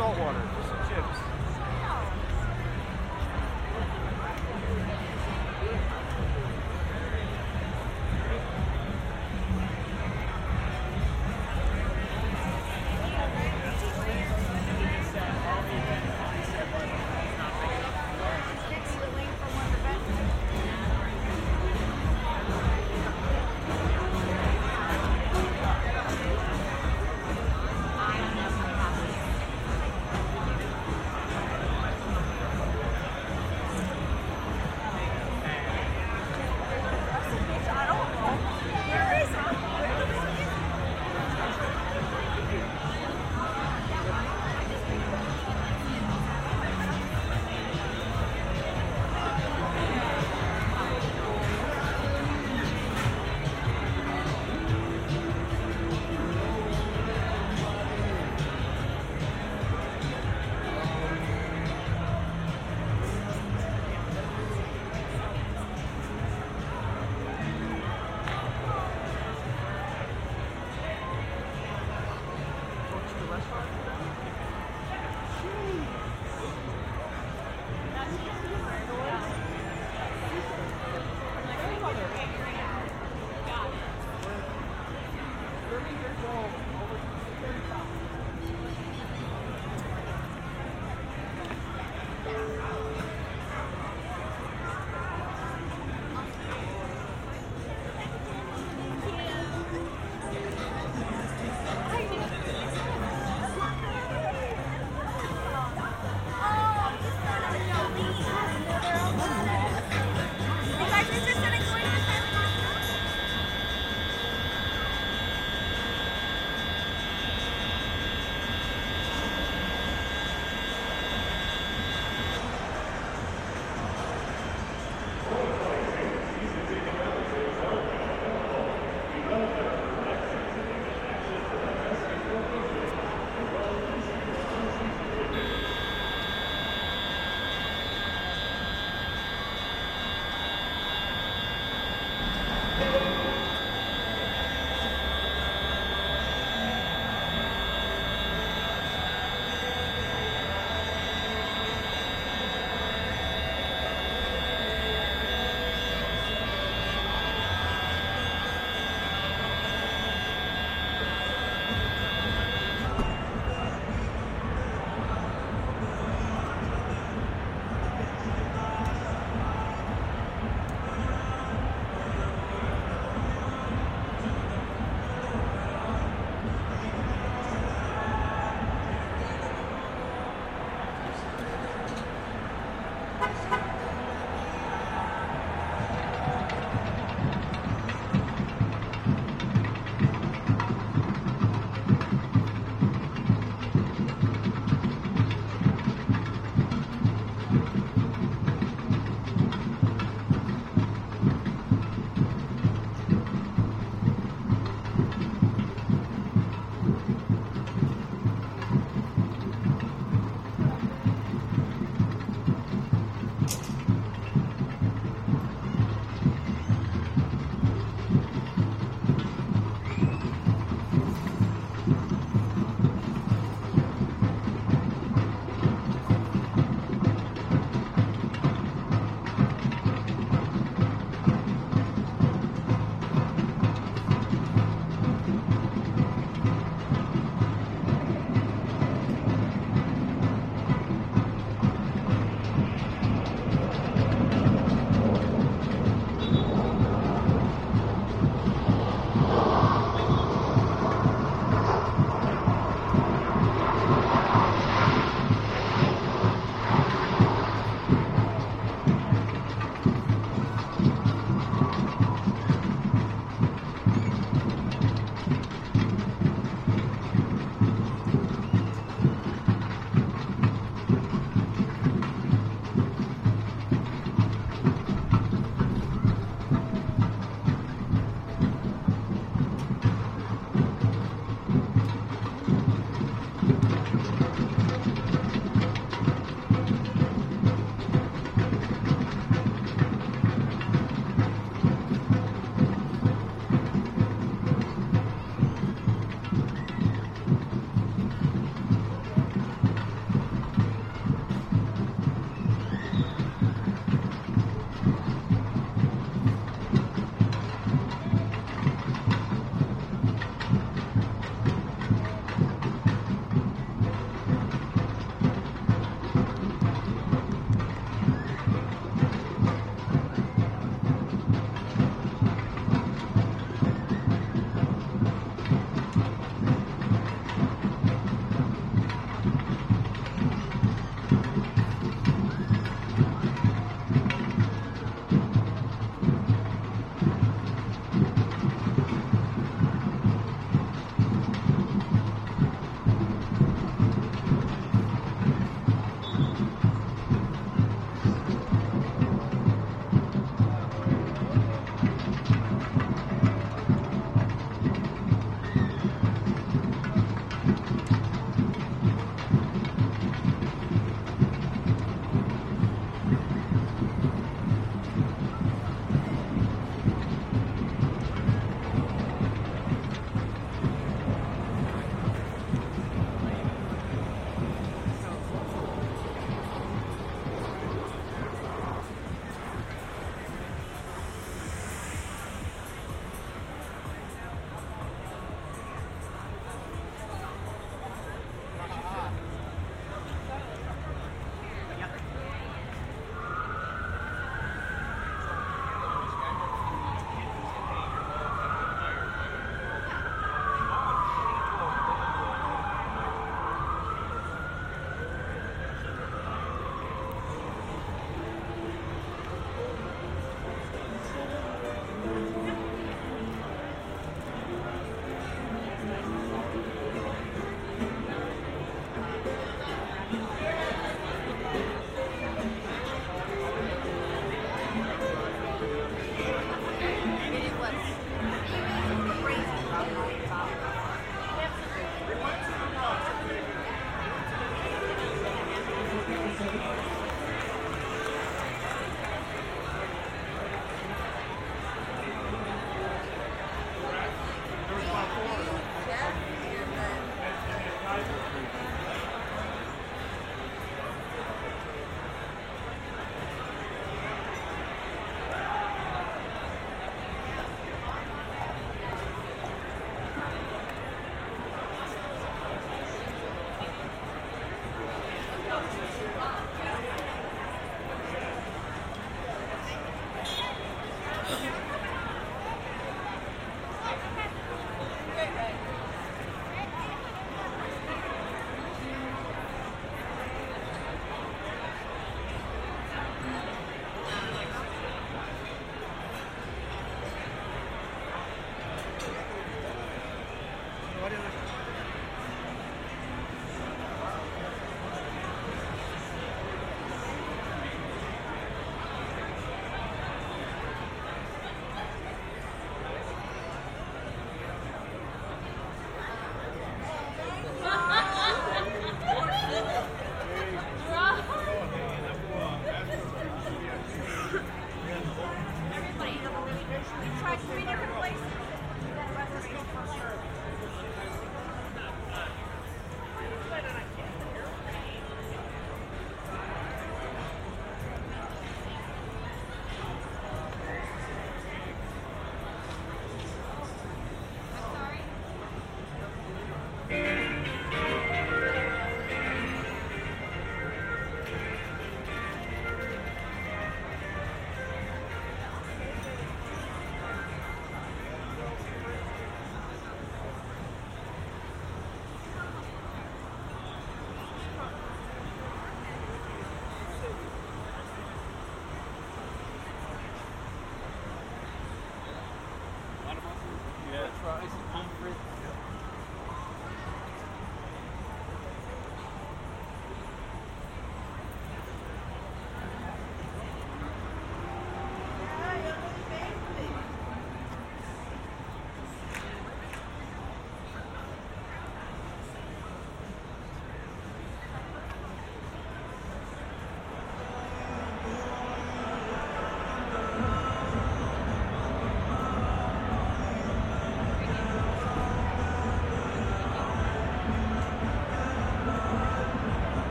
salt water.